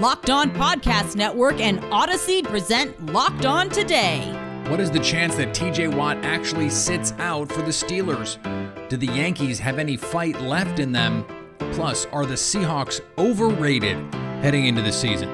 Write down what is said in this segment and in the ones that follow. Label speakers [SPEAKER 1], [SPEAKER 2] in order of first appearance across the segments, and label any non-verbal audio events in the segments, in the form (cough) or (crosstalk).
[SPEAKER 1] Locked On Podcast Network and Odyssey present Locked On Today.
[SPEAKER 2] What is the chance that TJ Watt actually sits out for the Steelers? Do the Yankees have any fight left in them? Plus, are the Seahawks overrated heading into the season?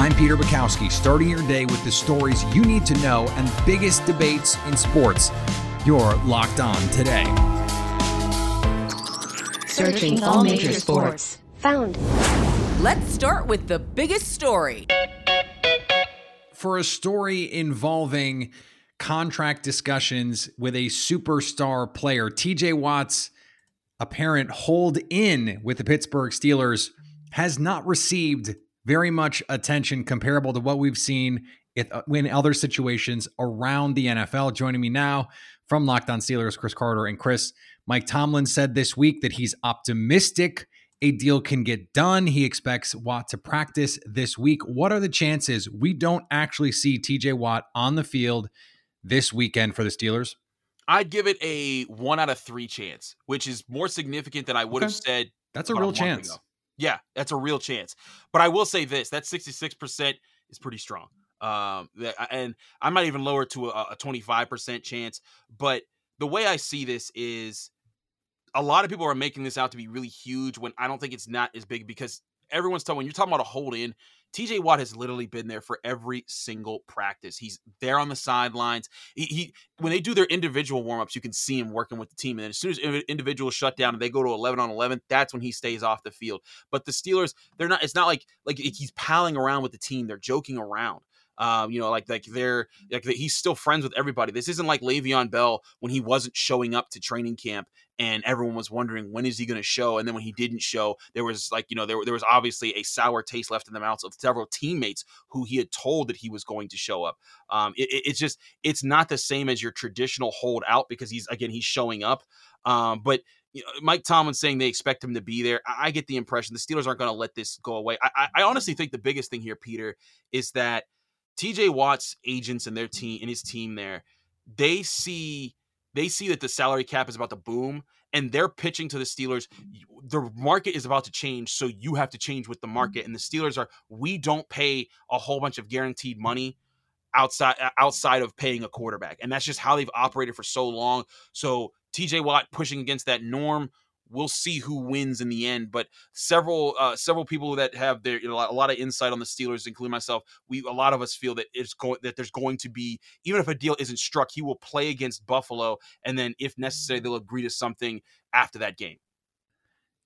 [SPEAKER 2] I'm Peter Bukowski, starting your day with the stories you need to know and biggest debates in sports. You're locked on today.
[SPEAKER 3] Searching all major sports. Found.
[SPEAKER 1] Let's start with the biggest story.
[SPEAKER 2] For a story involving contract discussions with a superstar player, TJ Watt's apparent hold in with the Pittsburgh Steelers has not received very much attention comparable to what we've seen uh, in other situations around the NFL. Joining me now from Locked On Steelers, Chris Carter and Chris. Mike Tomlin said this week that he's optimistic a deal can get done. He expects Watt to practice this week. What are the chances we don't actually see TJ Watt on the field this weekend for the Steelers?
[SPEAKER 4] I'd give it a one out of three chance, which is more significant than I would okay. have said.
[SPEAKER 2] That's a real a chance. Ago.
[SPEAKER 4] Yeah, that's a real chance. But I will say this: that sixty-six percent is pretty strong. Um, and I might even lower it to a twenty-five percent chance. But the way I see this is a lot of people are making this out to be really huge when I don't think it's not as big because everyone's talking when you're talking about a hold in. TJ Watt has literally been there for every single practice. He's there on the sidelines. He, he when they do their individual warmups, you can see him working with the team. And as soon as individuals shut down and they go to 11 on 11, that's when he stays off the field. But the Steelers, they're not. It's not like like he's palling around with the team. They're joking around. Um, you know, like like they're like he's still friends with everybody. This isn't like Le'Veon Bell when he wasn't showing up to training camp and everyone was wondering when is he going to show. And then when he didn't show, there was like you know there there was obviously a sour taste left in the mouths of several teammates who he had told that he was going to show up. Um, it, it's just it's not the same as your traditional hold out because he's again he's showing up. Um, but you know, Mike Tomlin saying they expect him to be there. I, I get the impression the Steelers aren't going to let this go away. I, I honestly think the biggest thing here, Peter, is that TJ Watt's agents and their team and his team there, they see they see that the salary cap is about to boom and they're pitching to the Steelers the market is about to change so you have to change with the mm-hmm. market and the Steelers are we don't pay a whole bunch of guaranteed money outside outside of paying a quarterback and that's just how they've operated for so long so TJ Watt pushing against that norm we'll see who wins in the end. But several uh, several people that have their you know, a lot of insight on the Steelers, including myself, we a lot of us feel that it's going that there's going to be even if a deal isn't struck, he will play against Buffalo, and then if necessary, they'll agree to something after that game.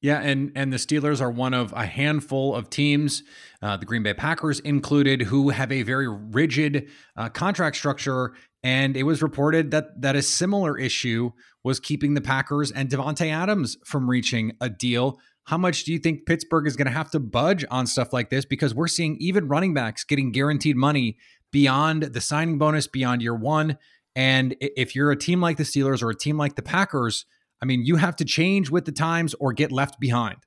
[SPEAKER 2] Yeah, and and the Steelers are one of a handful of teams, uh, the Green Bay Packers included, who have a very rigid uh, contract structure. And it was reported that that a similar issue was keeping the Packers and Davante Adams from reaching a deal. How much do you think Pittsburgh is going to have to budge on stuff like this? Because we're seeing even running backs getting guaranteed money beyond the signing bonus, beyond year one. And if you're a team like the Steelers or a team like the Packers, I mean, you have to change with the times or get left behind.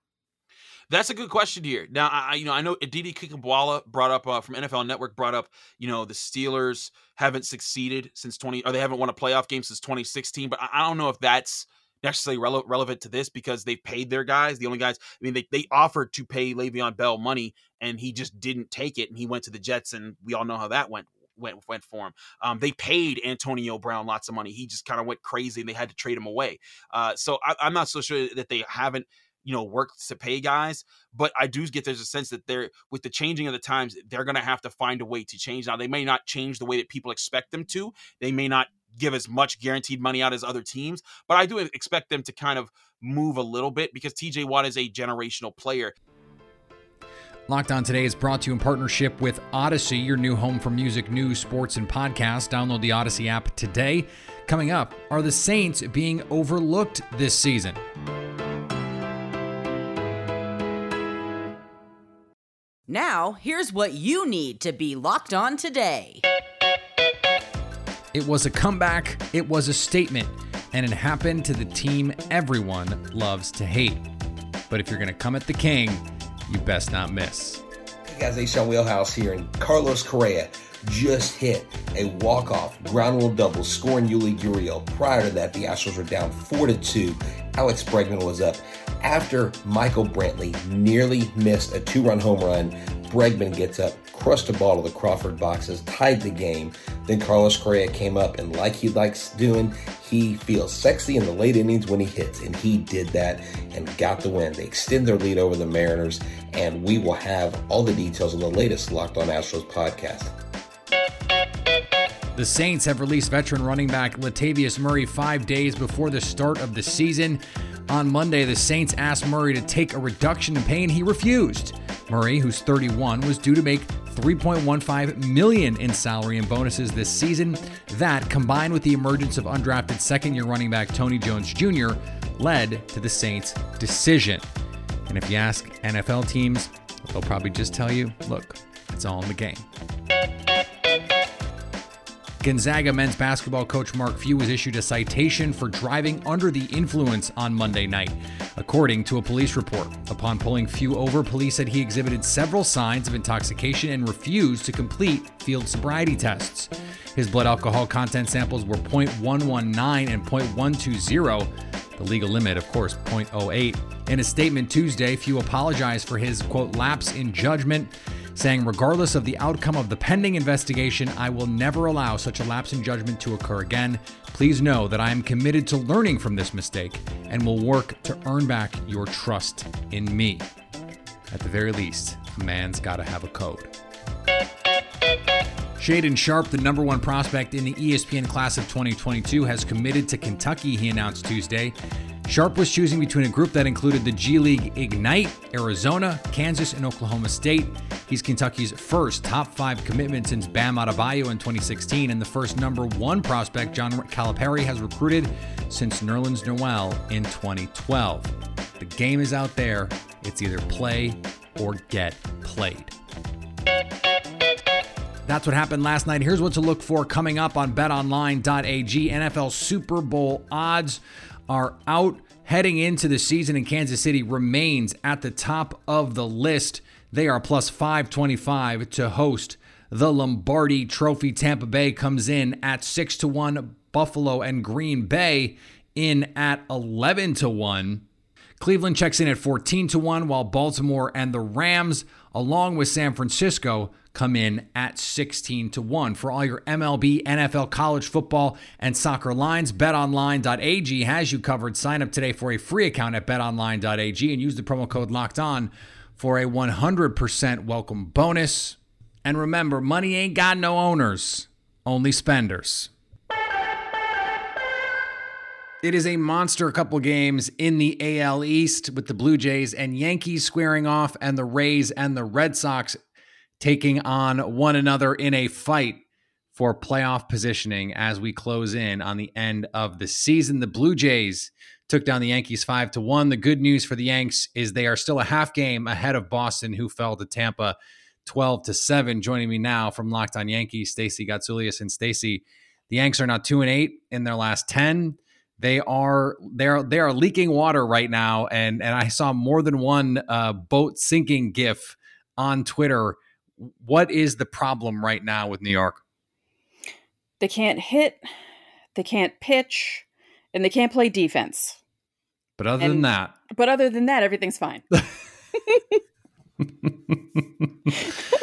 [SPEAKER 4] That's a good question here. Now, I you know I know Aditi Kinkhabwala brought up uh, from NFL Network brought up you know the Steelers haven't succeeded since twenty or they haven't won a playoff game since twenty sixteen. But I, don't know if that's necessarily rele- relevant to this because they've paid their guys. The only guys I mean they they offered to pay Le'Veon Bell money and he just didn't take it and he went to the Jets and we all know how that went went went for him. Um, they paid Antonio Brown lots of money. He just kind of went crazy and they had to trade him away. Uh, so I, I'm not so sure that they haven't you know worked to pay guys but i do get there's a sense that they're with the changing of the times they're going to have to find a way to change now they may not change the way that people expect them to they may not give as much guaranteed money out as other teams but i do expect them to kind of move a little bit because tj watt is a generational player
[SPEAKER 2] Locked On Today is brought to you in partnership with Odyssey, your new home for music, news, sports, and podcasts. Download the Odyssey app today. Coming up, are the Saints being overlooked this season?
[SPEAKER 1] Now, here's what you need to be locked on today.
[SPEAKER 2] It was a comeback, it was a statement, and it happened to the team everyone loves to hate. But if you're going to come at the king, you best not miss.
[SPEAKER 5] Hey guys, A'Shawn Wheelhouse here, and Carlos Correa just hit a walk-off ground rule double, scoring Yuli Gurriel. Prior to that, the Astros were down 4 to 2 Alex Bregman was up. After Michael Brantley nearly missed a two run home run, Bregman gets up, crushed a ball to the Crawford boxes, tied the game. Then Carlos Correa came up, and like he likes doing, he feels sexy in the late innings when he hits, and he did that and got the win. They extend their lead over the Mariners, and we will have all the details on the latest Locked On Astros podcast.
[SPEAKER 2] The Saints have released veteran running back Latavius Murray five days before the start of the season. On Monday, the Saints asked Murray to take a reduction in pay, and he refused. Murray, who's 31, was due to make 3.15 million in salary and bonuses this season. That, combined with the emergence of undrafted second-year running back Tony Jones Jr., led to the Saints' decision. And if you ask NFL teams, they'll probably just tell you, look, it's all in the game. Gonzaga men's basketball coach Mark Few was issued a citation for driving under the influence on Monday night, according to a police report. Upon pulling Few over, police said he exhibited several signs of intoxication and refused to complete field sobriety tests. His blood alcohol content samples were 0.119 and 0.120. The legal limit, of course, 0.08. In a statement Tuesday, Few apologized for his, quote, lapse in judgment saying, regardless of the outcome of the pending investigation, I will never allow such a lapse in judgment to occur again. Please know that I am committed to learning from this mistake and will work to earn back your trust in me. At the very least, a man's got to have a code. Shaedon Sharpe, the number one prospect in the ESPN class of 2022, has committed to Kentucky, he announced Tuesday. Sharpe was choosing between a group that included the G League Ignite, Arizona, Kansas, and Oklahoma State. He's Kentucky's first top five commitment since Bam Adebayo in 2016, and the first number one prospect John Calipari has recruited since Nerlens Noel in 2012. The game is out there. It's either play or get played. That's what happened last night. Here's what to look for coming up on betonline.ag. NFL Super Bowl odds are out heading into the season in Kansas City remains at the top of the list. They are plus 525 to host the Lombardi Trophy. Tampa Bay comes in at 6 to 1. Buffalo and Green Bay in at 11 to 1. Cleveland checks in at 14 to 1 while Baltimore and the Rams along with San Francisco come in at 16 to 1. For all your MLB, NFL, college football, and soccer lines, betonline.ag has you covered. Sign up today for a free account at betonline.ag and use the promo code locked on for a 100% welcome bonus. And remember, money ain't got no owners, only spenders. It is a monster couple games in the AL East with the Blue Jays and Yankees squaring off, and the Rays and the Red Sox taking on one another in a fight for playoff positioning as we close in on the end of the season. The Blue Jays took down the Yankees 5 to 1. The good news for the Yanks is they are still a half game ahead of Boston who fell to Tampa 12 to 7. Joining me now from Locked On Yankees, Stacey Gotsulias and Stacey. The Yanks are now 2 and 8 in their last 10 they are they are they are leaking water right now, and and I saw more than one uh, boat sinking GIF on Twitter. What is the problem right now with New York?
[SPEAKER 6] They can't hit, they can't pitch, and they can't play defense.
[SPEAKER 2] But other and, than that,
[SPEAKER 6] but other than that, everything's fine. (laughs) (laughs)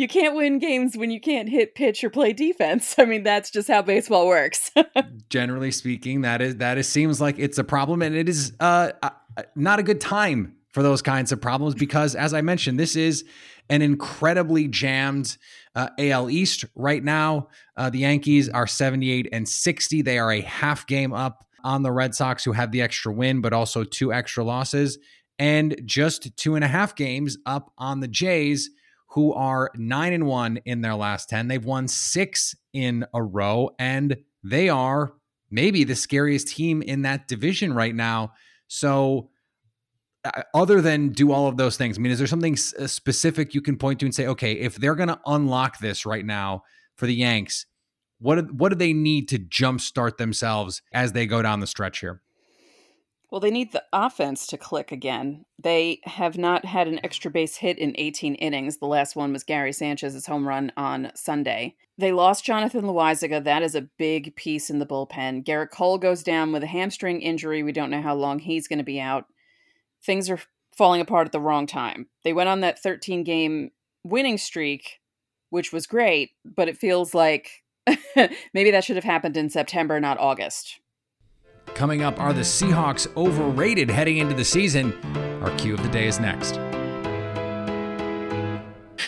[SPEAKER 6] you can't win games when you can't hit pitch or play defense. (laughs) I mean, that's just how baseball works. (laughs)
[SPEAKER 2] Generally speaking, that is that is seems like it's a problem, and it is uh, uh, not a good time for those kinds of problems because, as I mentioned, this is an incredibly jammed uh, AL East right now. Uh, the Yankees are 78 and 60. They are a half game up on the Red Sox, who have the extra win, but also two extra losses, and just two and a half games up on the Jays who are nine and one in their last 10. They've won six in a row, and they are maybe the scariest team in that division right now. So, uh, other than do all of those things, I mean, is there something uh, specific you can point to and say, okay, if they're going to unlock this right now for the Yanks, what do, what do they need to jumpstart themselves as they go down the stretch here?
[SPEAKER 6] Well, they need the offense to click again. They have not had an extra base hit in 18 innings. The last one was Gary Sanchez's home run on Sunday. They lost Jonathan Loaisiga. That is a big piece in the bullpen. Gerrit Cole goes down with a hamstring injury. We don't know how long he's going to be out. Things are falling apart at the wrong time. They went on that 13 game winning streak, which was great, but it feels like (laughs) maybe that should have happened in September, not August.
[SPEAKER 2] Coming up are the Seahawks overrated heading into the season. Our cue of the day is next.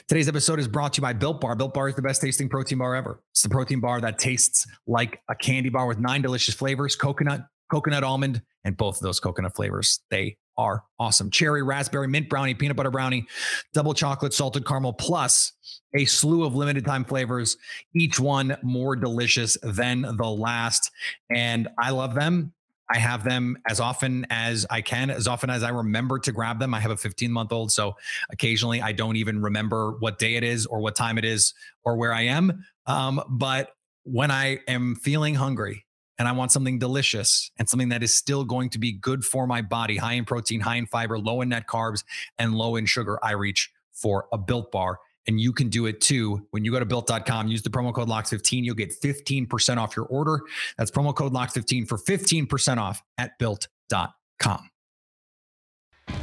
[SPEAKER 2] Today's episode is brought to you by Built Bar. Built Bar is the best tasting protein bar ever. It's the protein bar that tastes like a candy bar with nine delicious flavors coconut, coconut almond, and both of those coconut flavors. They are awesome. Cherry, raspberry, mint brownie, peanut butter brownie, double chocolate, salted caramel, plus a slew of limited time flavors, each one more delicious than the last. And I love them. I have them as often as I can, as often as I remember to grab them. I have a 15 month old, so occasionally I don't even remember what day it is or what time it is or where I am. Um, but when I am feeling hungry and I want something delicious and something that is still going to be good for my body, high in protein, high in fiber, low in net carbs, and low in sugar, I reach for a built bar. And you can do it too. When you go to built.com, use the promo code LOCKS15, you'll get 15% off your order. That's promo code LOCKS15 for 15% off at built.com.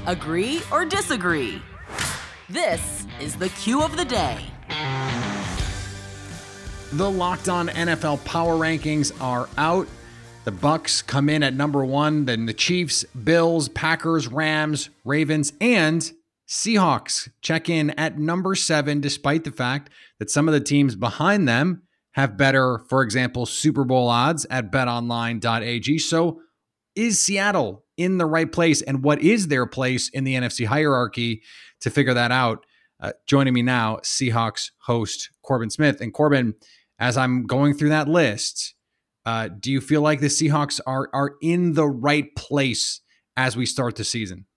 [SPEAKER 1] Agree or disagree? This is the cue of the day.
[SPEAKER 2] The Locked On NFL Power Rankings are out. The Bucs come in at number 1, then the Chiefs, Bills, Packers, Rams, Ravens, and Seahawks check in at number 7 despite the fact that some of the teams behind them have better, for example, Super Bowl odds at betonline.ag. So, is Seattle in the right place and what is their place in the NFC hierarchy to figure that out? Uh, joining me now, Seahawks host Corbin Smith. And Corbin, as I'm going through that list, uh, do you feel like the Seahawks are are in the right place as we start the season?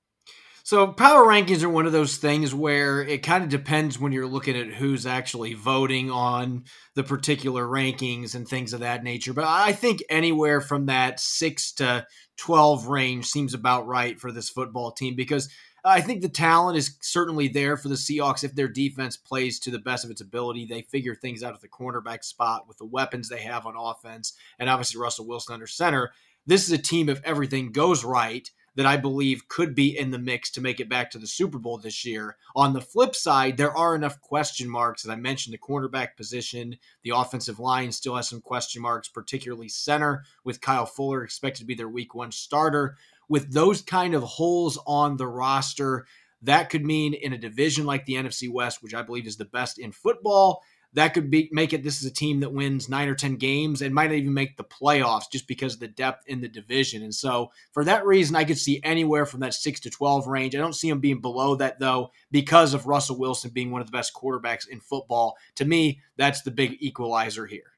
[SPEAKER 7] So power rankings are one of those things where it kind of depends when you're looking at who's actually voting on the particular rankings and things of that nature. But I think anywhere from that 6 to 12 range seems about right for this football team because I think the talent is certainly there for the Seahawks if their defense plays to the best of its ability. They figure things out at the cornerback spot with the weapons they have on offense, and obviously Russell Wilson under center. This is a team, if everything goes right, that I believe could be in the mix to make it back to the Super Bowl this year. On the flip side, there are enough question marks. As I mentioned, the cornerback position, the offensive line still has some question marks, particularly center, with Kyle Fuller expected to be their week one starter with those kind of holes on the roster, that could mean in a division like the NFC West, which I believe is the best in football, that could be make it this is a team that wins nine or ten games and might not even make the playoffs just because of the depth in the division. And so for that reason, I could see anywhere from that six to twelve range. I don't see them being below that though, because of Russell Wilson being one of the best quarterbacks in football. To me, that's the big equalizer here.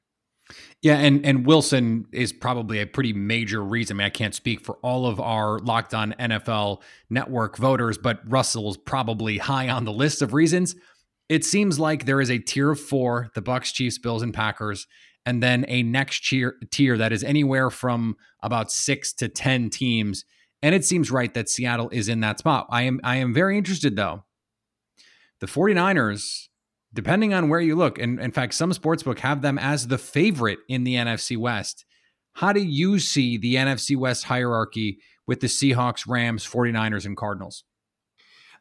[SPEAKER 2] Yeah, and and Wilson is probably a pretty major reason. I mean, I can't speak for all of our locked on NFL network voters, but Russell's probably high on the list of reasons. It seems like there is a tier of four: the Bucs, Chiefs, Bills, and Packers, and then a next tier tier that is anywhere from about six to ten teams. And it seems right that Seattle is in that spot. I am I am very interested though. The 49ers depending on where you look, and in fact, some sportsbook have them as the favorite in the NFC West. How do you see the NFC West hierarchy with the Seahawks, Rams, 49ers, and Cardinals?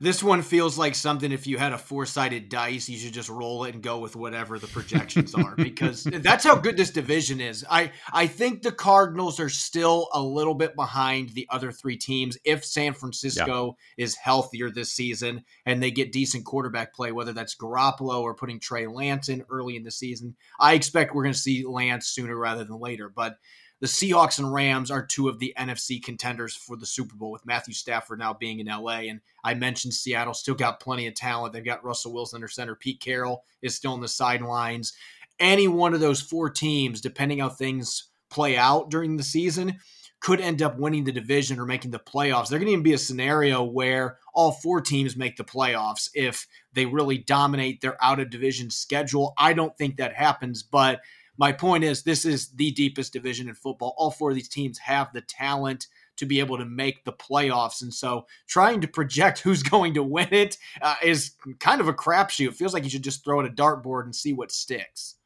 [SPEAKER 7] This one feels like something if you had a four sided dice, you should just roll it and go with whatever the projections are (laughs) because that's how good this division is. I, I think the Cardinals are still a little bit behind the other three teams if San Francisco yeah. is healthier this season and they get decent quarterback play, whether that's Garoppolo or putting Trey Lance in early in the season. I expect we're going to see Lance sooner rather than later. But the Seahawks and Rams are two of the NFC contenders for the Super Bowl, with Matthew Stafford now being in LA. And I mentioned Seattle still got plenty of talent. They've got Russell Wilson under center. Pete Carroll is still on the sidelines. Any one of those four teams, depending how things play out during the season, could end up winning the division or making the playoffs. There can even be a scenario where all four teams make the playoffs if they really dominate their out of division schedule. I don't think that happens, but my point is this is the deepest division in football. All four of these teams have the talent to be able to make the playoffs. And so trying to project who's (laughs) going to win it uh, is kind of a crapshoot. It feels like you should just throw it a dartboard and see what sticks.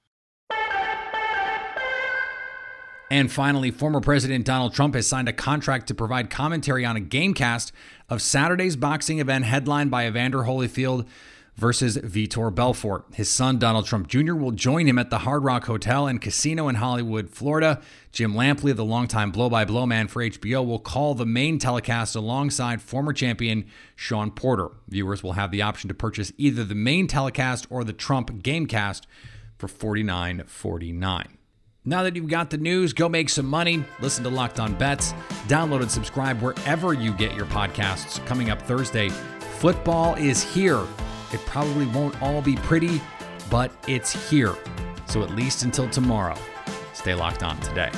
[SPEAKER 2] And finally, former President Donald Trump has signed a contract to provide commentary on a gamecast of Saturday's boxing event headlined by Evander Holyfield versus Vitor Belfort. His son, Donald Trump Jr., will join him at the Hard Rock Hotel and Casino in Hollywood, Florida. Jim Lampley, the longtime blow by blow man for HBO, will call the main telecast alongside former champion Shawn Porter. Viewers will have the option to purchase either the main telecast or the Trump Gamecast for $49.49. Now that you've got the news, go make some money. Listen to Locked On Bets. Download and subscribe wherever you get your podcasts. Coming up Thursday, football is here. It probably won't all be pretty, but it's here. So at least until tomorrow, stay locked on today.